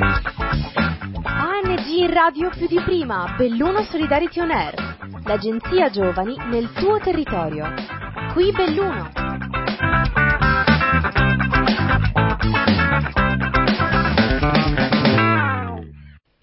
ANG in radio più di prima, Belluno Solidarity On Air, l'agenzia giovani nel tuo territorio. Qui Belluno.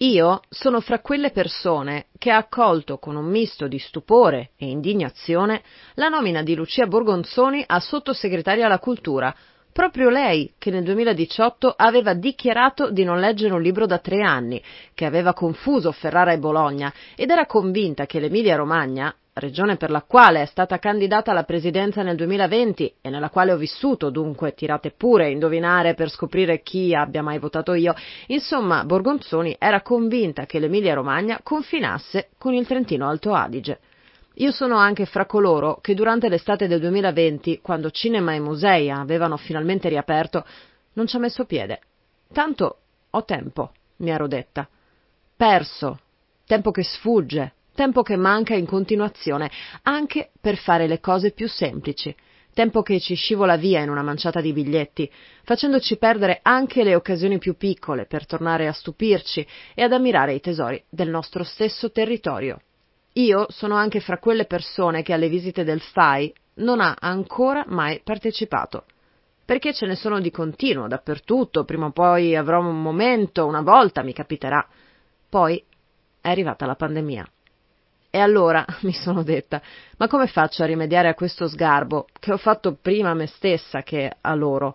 Io sono fra quelle persone che ha accolto con un misto di stupore e indignazione la nomina di Lucia Borgonzoni a sottosegretaria alla cultura, proprio lei che nel 2018 aveva dichiarato di non leggere un libro da tre anni, che aveva confuso Ferrara e Bologna ed era convinta che l'Emilia Romagna, regione per la quale è stata candidata alla presidenza nel 2020 e nella quale ho vissuto, dunque tirate pure a indovinare per scoprire chi abbia mai votato io, insomma Borgonzoni era convinta che l'Emilia Romagna confinasse con il Trentino Alto Adige. Io sono anche fra coloro che durante l'estate del 2020, quando cinema e musei avevano finalmente riaperto, non ci ha messo piede. Tanto ho tempo, mi ero detta. Perso, tempo che sfugge, tempo che manca in continuazione, anche per fare le cose più semplici, tempo che ci scivola via in una manciata di biglietti, facendoci perdere anche le occasioni più piccole per tornare a stupirci e ad ammirare i tesori del nostro stesso territorio. Io sono anche fra quelle persone che alle visite del FAI non ha ancora mai partecipato. Perché ce ne sono di continuo, dappertutto, prima o poi avrò un momento, una volta mi capiterà. Poi è arrivata la pandemia. E allora mi sono detta, ma come faccio a rimediare a questo sgarbo che ho fatto prima a me stessa che a loro?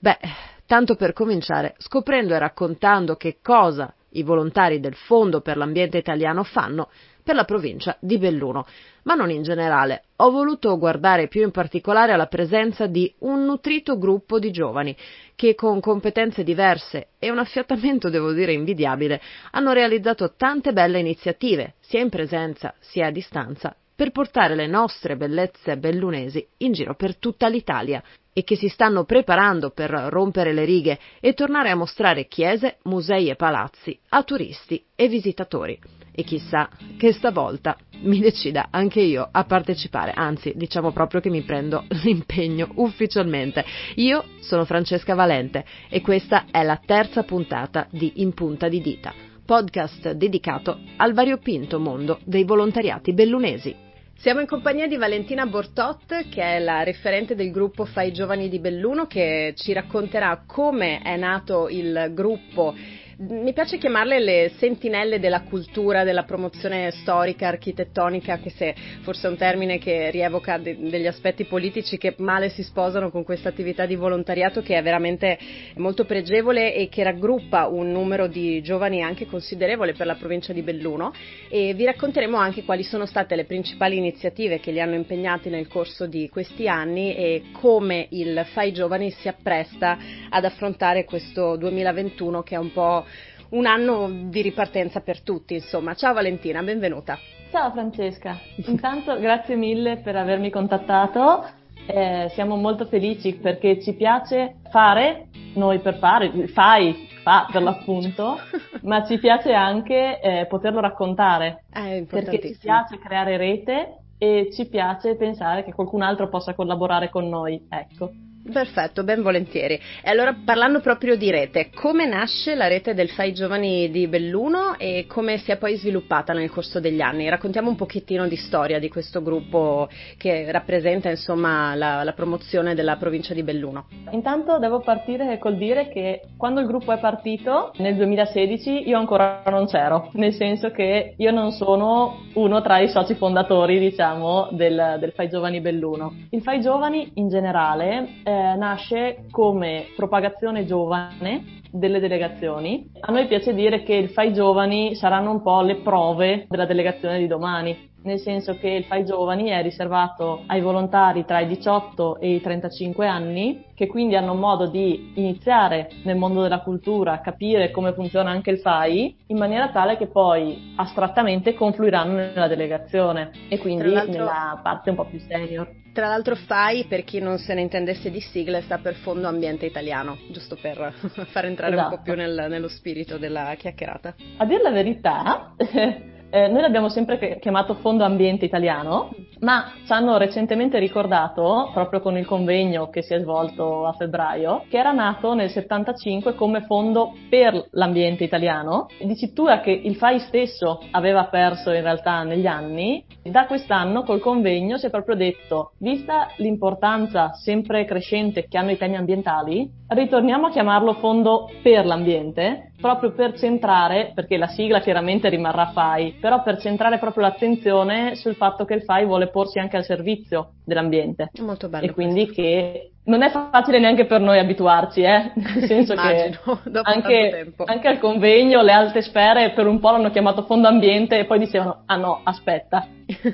Beh, tanto per cominciare, scoprendo e raccontando che cosa i volontari del Fondo per l'ambiente italiano fanno per la provincia di Belluno, ma non in generale. Ho voluto guardare più in particolare alla presenza di un nutrito gruppo di giovani che con competenze diverse e un affiatamento, devo dire, invidiabile, hanno realizzato tante belle iniziative, sia in presenza sia a distanza, per portare le nostre bellezze bellunesi in giro per tutta l'Italia e che si stanno preparando per rompere le righe e tornare a mostrare chiese, musei e palazzi a turisti e visitatori e chissà che stavolta mi decida anche io a partecipare, anzi diciamo proprio che mi prendo l'impegno ufficialmente. Io sono Francesca Valente e questa è la terza puntata di In Punta di Dita, podcast dedicato al variopinto mondo dei volontariati bellunesi. Siamo in compagnia di Valentina Bortot, che è la referente del gruppo Fai Giovani di Belluno, che ci racconterà come è nato il gruppo mi piace chiamarle le sentinelle della cultura, della promozione storica, architettonica, anche se forse è un termine che rievoca de- degli aspetti politici che male si sposano con questa attività di volontariato che è veramente molto pregevole e che raggruppa un numero di giovani anche considerevole per la provincia di Belluno. E vi racconteremo anche quali sono state le principali iniziative che li hanno impegnati nel corso di questi anni e come il Fai Giovani si appresta ad affrontare questo 2021 che è un po' un anno di ripartenza per tutti, insomma. Ciao Valentina, benvenuta. Ciao Francesca, intanto grazie mille per avermi contattato. Eh, siamo molto felici perché ci piace fare, noi per fare, fai, fa per l'appunto, ma ci piace anche eh, poterlo raccontare. Eh, perché ci piace creare rete e ci piace pensare che qualcun altro possa collaborare con noi, ecco. Perfetto, ben volentieri. E allora parlando proprio di rete, come nasce la rete del FAI Giovani di Belluno e come si è poi sviluppata nel corso degli anni? Raccontiamo un pochettino di storia di questo gruppo che rappresenta insomma la, la promozione della provincia di Belluno. Intanto devo partire col dire che quando il gruppo è partito nel 2016 io ancora non c'ero, nel senso che io non sono uno tra i soci fondatori diciamo del, del FAI Giovani Belluno. Il FAI Giovani in generale eh, eh, nasce come propagazione giovane delle delegazioni. A noi piace dire che il Fai Giovani saranno un po' le prove della delegazione di domani nel senso che il Fai Giovani è riservato ai volontari tra i 18 e i 35 anni, che quindi hanno modo di iniziare nel mondo della cultura, capire come funziona anche il Fai, in maniera tale che poi astrattamente confluiranno nella delegazione e quindi nella parte un po' più senior. Tra l'altro FAI, per chi non se ne intendesse di sigle, sta per Fondo Ambiente Italiano, giusto per far entrare esatto. un po' più nel, nello spirito della chiacchierata. A dire la verità, Eh, noi l'abbiamo sempre chiamato Fondo Ambiente Italiano, ma ci hanno recentemente ricordato, proprio con il convegno che si è svolto a febbraio, che era nato nel 75 come Fondo per l'Ambiente Italiano, dicitura che il FAI stesso aveva perso in realtà negli anni. Da quest'anno col convegno si è proprio detto, vista l'importanza sempre crescente che hanno i temi ambientali, ritorniamo a chiamarlo Fondo per l'Ambiente, proprio per centrare, perché la sigla chiaramente rimarrà FAI, però per centrare proprio l'attenzione sul fatto che il FAI vuole porsi anche al servizio dell'ambiente. Molto bello. E quindi questo. che non è facile neanche per noi abituarci, eh? nel senso che anche, anche, al convegno le alte sfere per un po' l'hanno chiamato fondo ambiente e poi dicevano ah no, aspetta,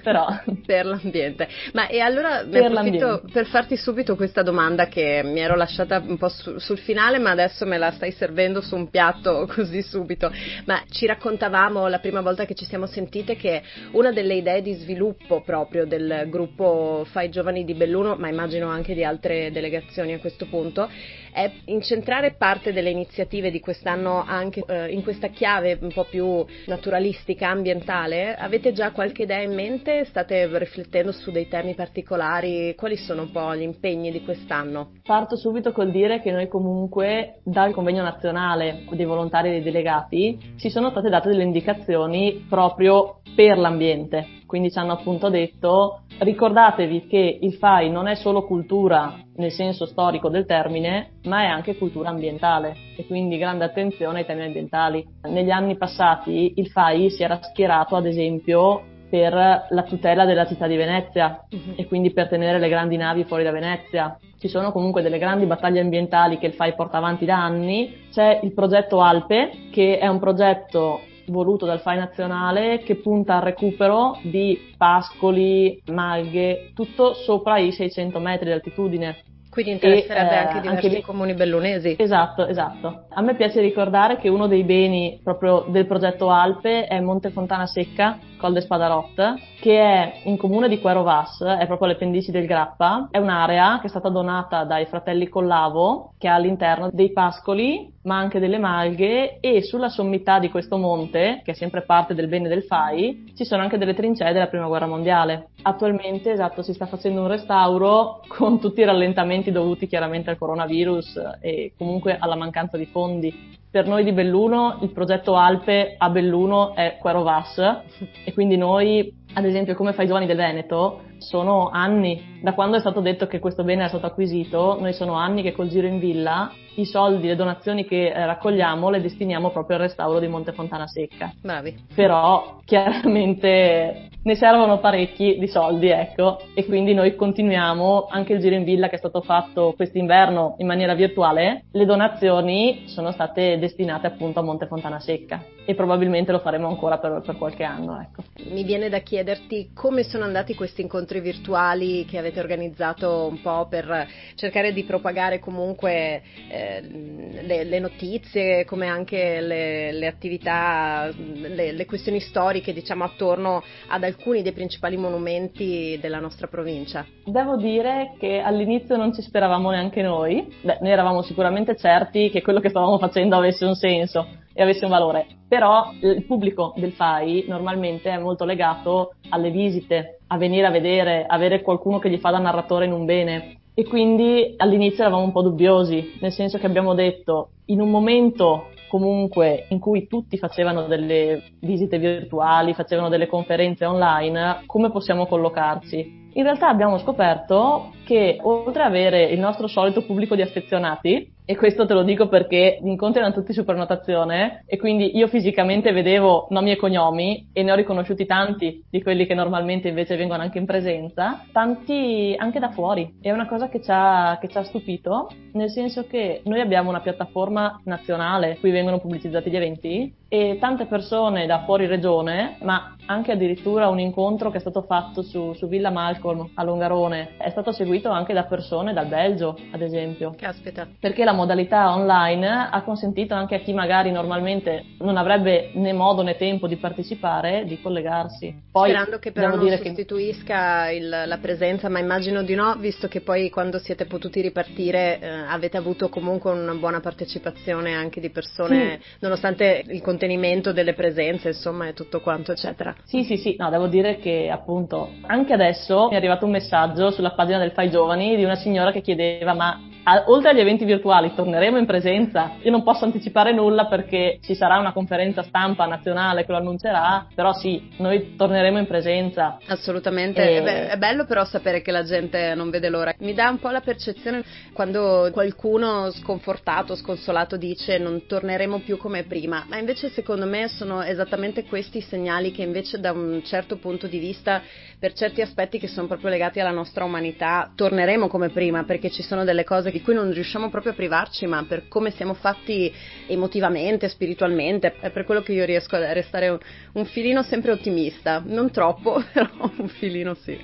però... per l'ambiente. Ma e allora per, per farti subito questa domanda che mi ero lasciata un po' su, sul finale ma adesso me la stai servendo su un piatto così subito. Ma ci raccontavamo la prima volta che ci siamo sentite che una delle idee di sviluppo proprio del gruppo Fai Giovani di Belluno, ma immagino anche di altre delegazioni a questo punto, è incentrare parte delle iniziative di quest'anno anche eh, in questa chiave un po' più naturalistica, ambientale. Avete già qualche idea in mente? State riflettendo su dei temi particolari? Quali sono un po' gli impegni di quest'anno? Parto subito col dire che noi comunque dal convegno nazionale dei volontari e dei delegati ci sono state date delle indicazioni proprio per l'ambiente. Quindi ci hanno appunto detto ricordatevi che il FAI non è solo cultura nel senso storico del termine, ma è anche cultura ambientale e quindi grande attenzione ai temi ambientali. Negli anni passati il FAI si era schierato ad esempio per la tutela della città di Venezia uh-huh. e quindi per tenere le grandi navi fuori da Venezia. Ci sono comunque delle grandi battaglie ambientali che il FAI porta avanti da anni. C'è il progetto Alpe, che è un progetto voluto dal FAI nazionale che punta al recupero di pascoli, malghe, tutto sopra i 600 metri di altitudine. Quindi interesserebbe e, anche eh, diversi anche comuni bellunesi. Esatto, esatto. A me piace ricordare che uno dei beni proprio del progetto Alpe è Monte Fontana Secca, Col de Spadarot, che è in comune di Quero Vas, è proprio alle pendici del Grappa. È un'area che è stata donata dai fratelli Collavo, che ha all'interno dei pascoli, ma anche delle malghe, e sulla sommità di questo monte, che è sempre parte del bene del FAI, ci sono anche delle trincee della Prima Guerra Mondiale. Attualmente, esatto, si sta facendo un restauro con tutti i rallentamenti dovuti chiaramente al coronavirus e comunque alla mancanza di fondi. Per noi di Belluno il progetto Alpe a Belluno è Querovas e quindi noi, ad esempio, come fai giovani del Veneto, sono anni, da quando è stato detto che questo bene è stato acquisito, noi sono anni che col giro in villa i soldi, le donazioni che eh, raccogliamo le destiniamo proprio al restauro di Monte Fontana Secca. Bravi. Però chiaramente ne servono parecchi di soldi, ecco, e quindi noi continuiamo anche il giro in villa che è stato fatto quest'inverno in maniera virtuale, le donazioni sono state destinate appunto a Monte Fontana Secca e probabilmente lo faremo ancora per, per qualche anno, ecco. Mi viene da chiederti come sono andati questi incontri virtuali che avete organizzato un po' per cercare di propagare comunque eh, le, le, notizie, come anche le, le attività, le, le questioni storiche diciamo attorno ad alcuni dei principali monumenti della nostra provincia? Devo dire che all'inizio non ci speravamo neanche noi, Beh, noi eravamo sicuramente certi che quello che stavamo facendo avesse un senso e avesse un valore, però il pubblico del FAI normalmente è molto legato alle visite, a venire a vedere, avere qualcuno che gli fa da narratore in un bene. E quindi all'inizio eravamo un po' dubbiosi, nel senso che abbiamo detto in un momento comunque in cui tutti facevano delle visite virtuali, facevano delle conferenze online, come possiamo collocarci? In realtà abbiamo scoperto che oltre ad avere il nostro solito pubblico di affezionati, e questo te lo dico perché gli incontri erano tutti su prenotazione e quindi io fisicamente vedevo nomi e cognomi e ne ho riconosciuti tanti di quelli che normalmente invece vengono anche in presenza, tanti anche da fuori. È una cosa che ci ha, che ci ha stupito, nel senso che noi abbiamo una piattaforma nazionale, qui vengono pubblicizzati gli eventi e tante persone da fuori regione, ma anche addirittura un incontro che è stato fatto su, su Villa Malcolm a Longarone, è stato seguito seguito anche da persone dal Belgio, ad esempio. Caspita. Perché la modalità online ha consentito anche a chi magari normalmente non avrebbe né modo né tempo di partecipare di collegarsi. Poi, Sperando che però non sostituisca che... il, la presenza, ma immagino di no, visto che poi quando siete potuti ripartire eh, avete avuto comunque una buona partecipazione anche di persone, sì. nonostante il contenimento delle presenze, insomma, e tutto quanto, eccetera. Sì, sì, sì, no, devo dire che appunto anche adesso mi è arrivato un messaggio sulla pagina del Fai Giovani di una signora che chiedeva ma a, oltre agli eventi virtuali torneremo in presenza? Io non posso anticipare nulla perché ci sarà una conferenza stampa nazionale che lo annuncerà, però sì, noi torneremo in presenza. Assolutamente, e... è, è bello però sapere che la gente non vede l'ora. Mi dà un po' la percezione quando qualcuno sconfortato, sconsolato dice non torneremo più come prima, ma invece secondo me sono esattamente questi segnali che invece da un certo punto di vista, per certi aspetti che sono proprio legati alla nostra umanità, torneremo come prima perché ci sono delle cose di cui non riusciamo proprio a privarci, ma per come siamo fatti emotivamente, spiritualmente, è per quello che io riesco a restare un, un filino sempre ottimista, non troppo, però un filino sì.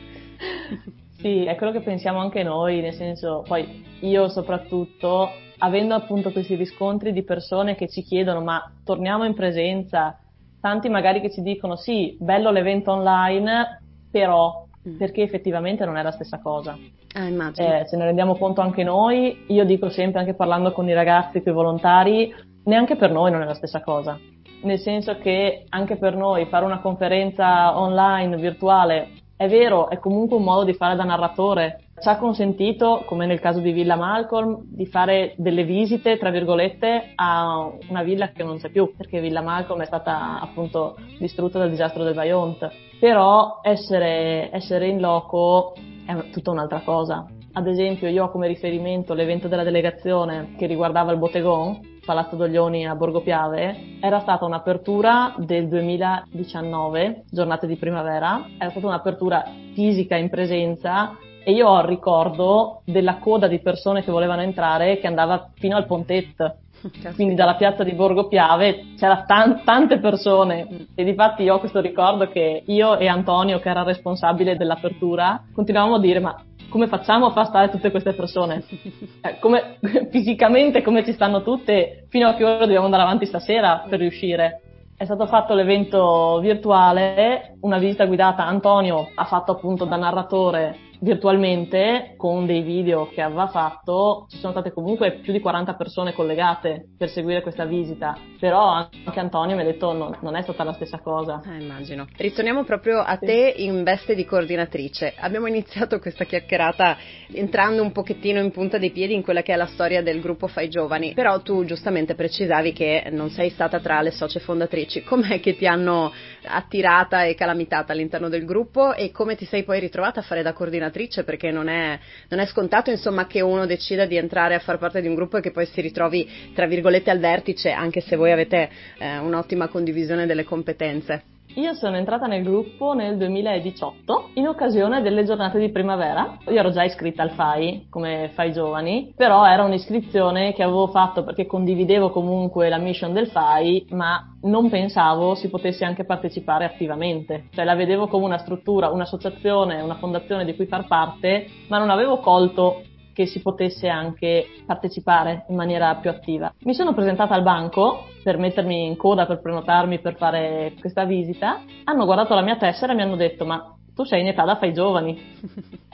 Sì, è quello che pensiamo anche noi, nel senso, poi io soprattutto, avendo appunto questi riscontri di persone che ci chiedono ma torniamo in presenza, tanti magari che ci dicono sì, bello l'evento online, però Mm. perché effettivamente non è la stessa cosa. Ah, eh, ce ne rendiamo conto anche noi, io dico sempre anche parlando con i ragazzi, con i volontari, neanche per noi non è la stessa cosa. Nel senso che anche per noi fare una conferenza online, virtuale, è vero, è comunque un modo di fare da narratore. Ci ha consentito, come nel caso di Villa Malcolm, di fare delle visite, tra virgolette, a una villa che non c'è più, perché Villa Malcolm è stata appunto distrutta dal disastro del Vajont però essere, essere in loco è tutta un'altra cosa. Ad esempio, io ho come riferimento l'evento della delegazione che riguardava il Bottegon, Palazzo Doglioni a Borgo Piave, era stata un'apertura del 2019, giornate di primavera, era stata un'apertura fisica in presenza e io ho il ricordo della coda di persone che volevano entrare che andava fino al Pontet. Quindi dalla piazza di Borgo Piave c'erano tan- tante persone. E di fatti io ho questo ricordo che io e Antonio, che era responsabile dell'apertura, continuavamo a dire ma come facciamo a far stare tutte queste persone? Eh, come, fisicamente come ci stanno tutte, fino a che ora dobbiamo andare avanti stasera per riuscire? È stato fatto l'evento virtuale, una visita guidata, Antonio ha fatto appunto da narratore virtualmente con dei video che aveva fatto ci sono state comunque più di 40 persone collegate per seguire questa visita. Però anche Antonio mi ha detto no, non è stata la stessa cosa eh, immagino. Ritorniamo proprio a sì. te in veste di coordinatrice. Abbiamo iniziato questa chiacchierata entrando un pochettino in punta dei piedi in quella che è la storia del gruppo Fai Giovani. Però tu giustamente precisavi che non sei stata tra le socie fondatrici. Com'è che ti hanno attirata e calamitata all'interno del gruppo e come ti sei poi ritrovata a fare da coordinatrice perché non è, non è scontato insomma che uno decida di entrare a far parte di un gruppo e che poi si ritrovi tra virgolette al vertice anche se voi avete eh, un'ottima condivisione delle competenze. Io sono entrata nel gruppo nel 2018 in occasione delle giornate di primavera. Io ero già iscritta al FAI come FAI Giovani, però era un'iscrizione che avevo fatto perché condividevo comunque la mission del FAI, ma non pensavo si potesse anche partecipare attivamente. Cioè la vedevo come una struttura, un'associazione, una fondazione di cui far parte, ma non avevo colto che si potesse anche partecipare in maniera più attiva. Mi sono presentata al banco per mettermi in coda per prenotarmi per fare questa visita, hanno guardato la mia tessera e mi hanno detto ma tu sei in età da fai giovani.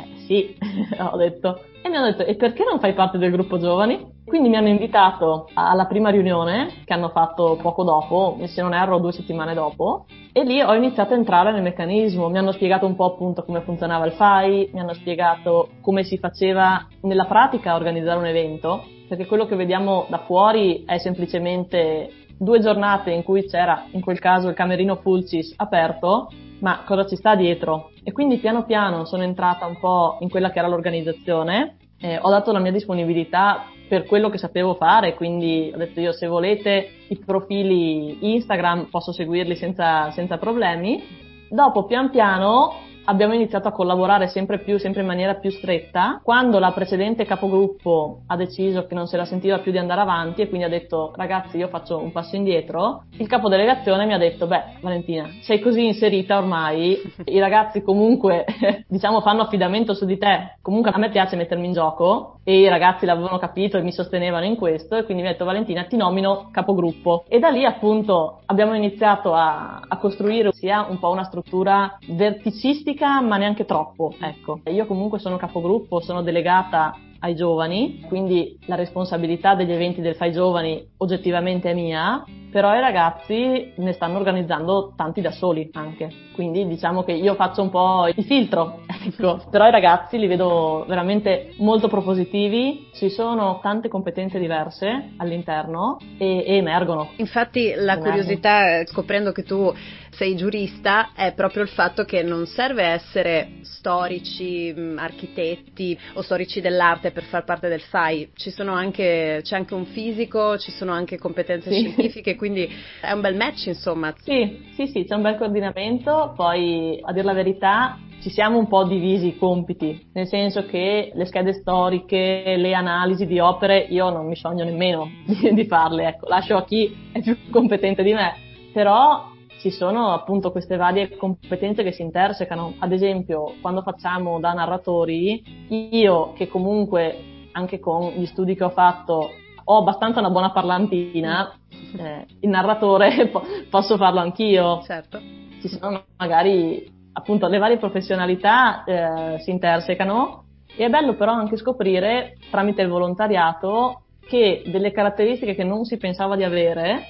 sì, ho detto. E mi hanno detto, e perché non fai parte del gruppo giovani? Quindi mi hanno invitato alla prima riunione che hanno fatto poco dopo, se non erro due settimane dopo, e lì ho iniziato a entrare nel meccanismo. Mi hanno spiegato un po' appunto come funzionava il FAI, mi hanno spiegato come si faceva nella pratica organizzare un evento, perché quello che vediamo da fuori è semplicemente due giornate in cui c'era in quel caso il camerino Fulcis aperto, ma cosa ci sta dietro? E quindi piano piano sono entrata un po' in quella che era l'organizzazione, eh, ho dato la mia disponibilità per quello che sapevo fare, quindi ho detto io se volete i profili Instagram posso seguirli senza, senza problemi. Dopo pian piano abbiamo iniziato a collaborare sempre più, sempre in maniera più stretta, quando la precedente capogruppo ha deciso che non se la sentiva più di andare avanti e quindi ha detto ragazzi io faccio un passo indietro, il capodelegazione mi ha detto beh Valentina sei così inserita ormai, i ragazzi comunque diciamo fanno affidamento su di te, comunque a me piace mettermi in gioco e i ragazzi l'avevano capito e mi sostenevano in questo e quindi mi ha detto Valentina ti nomino capogruppo e da lì appunto abbiamo iniziato a, a costruire sia un po' una struttura verticistica ma neanche troppo, ecco. Io comunque sono capogruppo, sono delegata ai giovani, quindi la responsabilità degli eventi del Fai Giovani oggettivamente è mia, però i ragazzi ne stanno organizzando tanti da soli anche, quindi diciamo che io faccio un po' il filtro, ecco. però i ragazzi li vedo veramente molto propositivi, ci sono tante competenze diverse all'interno e, e emergono. Infatti la emergono. curiosità, scoprendo che tu sei giurista è proprio il fatto che non serve essere storici, architetti o storici dell'arte per far parte del FAI, anche, c'è anche un fisico, ci sono anche competenze sì. scientifiche, quindi è un bel match insomma. Sì, sì, sì, c'è un bel coordinamento, poi a dire la verità ci siamo un po' divisi i compiti, nel senso che le schede storiche, le analisi di opere, io non mi sogno nemmeno di, farle, ecco, lascio a chi è più competente di me, però ci sono appunto queste varie competenze che si intersecano. Ad esempio, quando facciamo da narratori, io che comunque anche con gli studi che ho fatto ho abbastanza una buona parlantina, eh, il narratore po- posso farlo anch'io. Certo. Ci sono magari appunto le varie professionalità eh, si intersecano e è bello però anche scoprire tramite il volontariato che delle caratteristiche che non si pensava di avere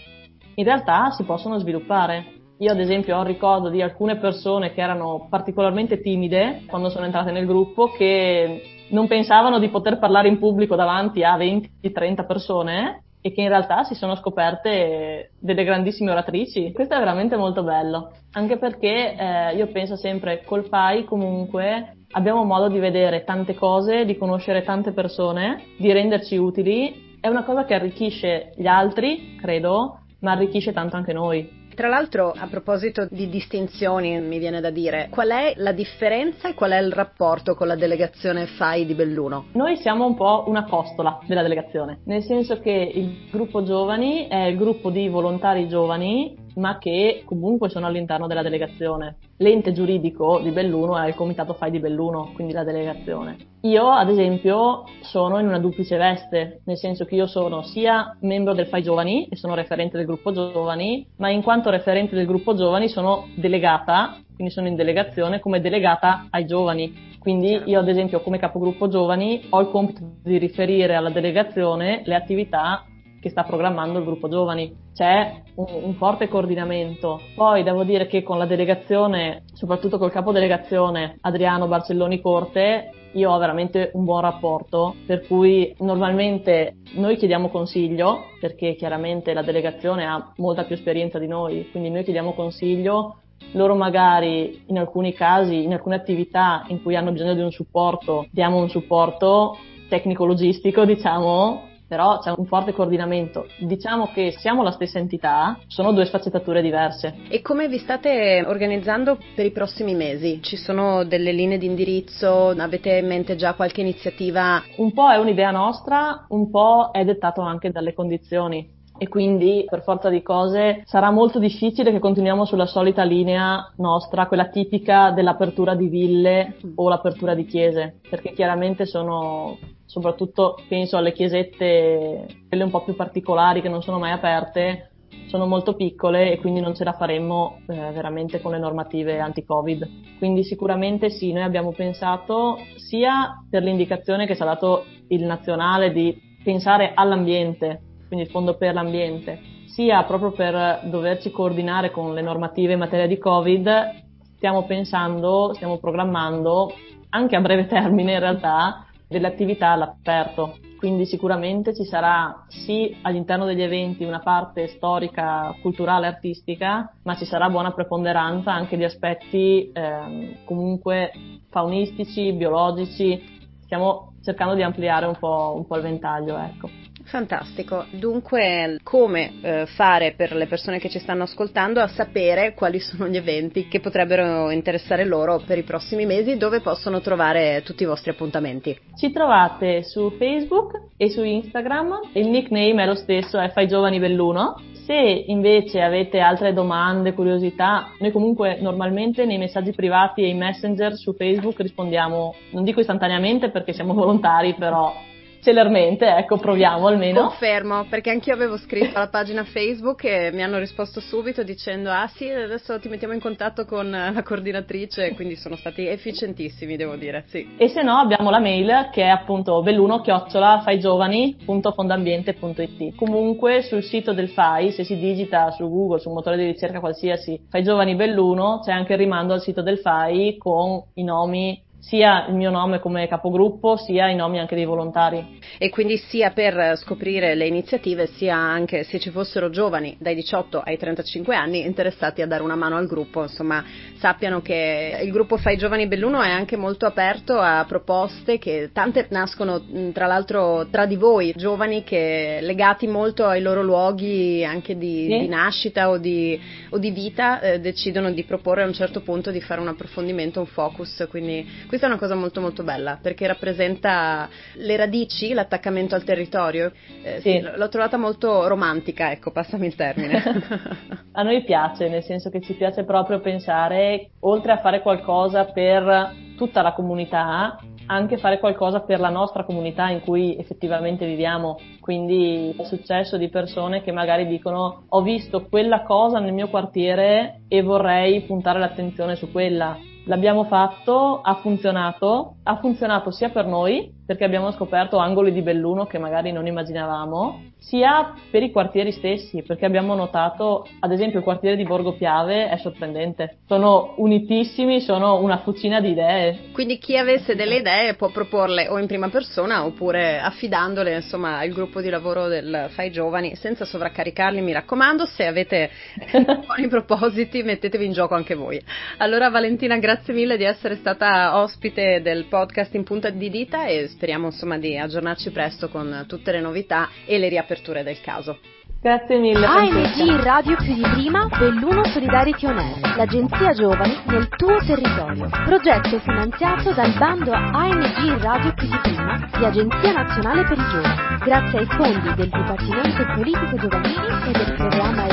in realtà si possono sviluppare. Io ad esempio ho il ricordo di alcune persone che erano particolarmente timide quando sono entrate nel gruppo che non pensavano di poter parlare in pubblico davanti a 20-30 persone e che in realtà si sono scoperte delle grandissime oratrici. Questo è veramente molto bello, anche perché eh, io penso sempre col FAI comunque abbiamo modo di vedere tante cose, di conoscere tante persone, di renderci utili. È una cosa che arricchisce gli altri, credo, ma arricchisce tanto anche noi. Tra l'altro, a proposito di distinzioni, mi viene da dire, qual è la differenza e qual è il rapporto con la delegazione FAI di Belluno? Noi siamo un po' una costola della delegazione, nel senso che il gruppo giovani è il gruppo di volontari giovani ma che comunque sono all'interno della delegazione. L'ente giuridico di Belluno è il comitato FAI di Belluno, quindi la delegazione. Io, ad esempio, sono in una duplice veste, nel senso che io sono sia membro del FAI Giovani e sono referente del gruppo Giovani, ma in quanto referente del gruppo Giovani sono delegata, quindi sono in delegazione come delegata ai giovani. Quindi certo. io, ad esempio, come capogruppo Giovani ho il compito di riferire alla delegazione le attività che sta programmando il gruppo giovani. C'è un, un, forte coordinamento. Poi devo dire che con la delegazione, soprattutto col capo delegazione Adriano Barcelloni Corte, io ho veramente un buon rapporto, per cui normalmente noi chiediamo consiglio, perché chiaramente la delegazione ha molta più esperienza di noi, quindi noi chiediamo consiglio, loro magari in alcuni casi, in alcune attività in cui hanno bisogno di un supporto, diamo un supporto tecnico-logistico, diciamo, però c'è un forte coordinamento. Diciamo che siamo la stessa entità, sono due sfaccettature diverse. E come vi state organizzando per i prossimi mesi? Ci sono delle linee di indirizzo? Avete in mente già qualche iniziativa? Un po' è un'idea nostra, un po' è dettato anche dalle condizioni e quindi per forza di cose sarà molto difficile che continuiamo sulla solita linea nostra, quella tipica dell'apertura di ville o l'apertura di chiese, perché chiaramente sono soprattutto penso alle chiesette, quelle un po' più particolari che non sono mai aperte, sono molto piccole e quindi non ce la faremmo eh, veramente con le normative anti-Covid. Quindi sicuramente sì, noi abbiamo pensato sia per l'indicazione che ci ha dato il nazionale di pensare all'ambiente, quindi il fondo per l'ambiente, sia proprio per doverci coordinare con le normative in materia di Covid, stiamo pensando, stiamo programmando anche a breve termine in realtà delle attività all'aperto, quindi sicuramente ci sarà sì all'interno degli eventi una parte storica, culturale, artistica, ma ci sarà buona preponderanza anche di aspetti eh, comunque faunistici, biologici, stiamo cercando di ampliare un po', un po il ventaglio. Ecco. Fantastico. Dunque, come eh, fare per le persone che ci stanno ascoltando a sapere quali sono gli eventi che potrebbero interessare loro per i prossimi mesi, dove possono trovare tutti i vostri appuntamenti? Ci trovate su Facebook e su Instagram. Il nickname è lo stesso, è Fai Giovani Belluno. Se invece avete altre domande, curiosità, noi comunque normalmente nei messaggi privati e in messenger su Facebook rispondiamo, non dico istantaneamente perché siamo volontari, però celermente, ecco, proviamo almeno. Confermo, perché anch'io avevo scritto alla pagina Facebook e mi hanno risposto subito dicendo ah sì, adesso ti mettiamo in contatto con la coordinatrice, quindi sono stati efficientissimi, devo dire, sì. E se no abbiamo la mail che è appunto belluno chiocciola faigiovani.fondambiente.it. Comunque sul sito del FAI, se si digita su Google, su un motore di ricerca qualsiasi, Fai Giovani Belluno, c'è anche il rimando al sito del FAI con i nomi sia il mio nome come capogruppo sia i nomi anche dei volontari. E quindi sia per scoprire le iniziative sia anche se ci fossero giovani dai 18 ai 35 anni interessati a dare una mano al gruppo, insomma sappiano che il gruppo Fai Giovani Belluno è anche molto aperto a proposte che tante nascono tra l'altro tra di voi, giovani che legati molto ai loro luoghi anche di, sì. di nascita o di, o di vita eh, decidono di proporre a un certo punto di fare un approfondimento, un focus, quindi questa è una cosa molto molto bella perché rappresenta le radici, l'attaccamento al territorio. Eh, sì. sì. l'ho trovata molto romantica, ecco, passami il termine. a noi piace, nel senso che ci piace proprio pensare, oltre a fare qualcosa per tutta la comunità, anche fare qualcosa per la nostra comunità in cui effettivamente viviamo. Quindi è successo di persone che magari dicono ho visto quella cosa nel mio quartiere e vorrei puntare l'attenzione su quella L'abbiamo fatto, ha funzionato, ha funzionato sia per noi, perché abbiamo scoperto angoli di Belluno che magari non immaginavamo, sia per i quartieri stessi, perché abbiamo notato, ad esempio, il quartiere di Borgo Piave è sorprendente. Sono unitissimi, sono una fucina di idee. Quindi chi avesse delle idee può proporle o in prima persona oppure affidandole, insomma, al gruppo di lavoro del Fai Giovani, senza sovraccaricarli, mi raccomando. Se avete buoni propositi, mettetevi in gioco anche voi. Allora, Valentina, grazie mille di essere stata ospite del podcast in punta di dita e speriamo insomma di aggiornarci presto con tutte le novità e le riaperture del caso. Grazie mille. ANG Radio più di prima, Belluno Solidarity On Air, l'agenzia giovani nel tuo territorio. Progetto finanziato dal bando ANG Radio più di prima di Agenzia Nazionale per i Giovani, grazie ai fondi del Dipartimento Politico Giovanili e del programma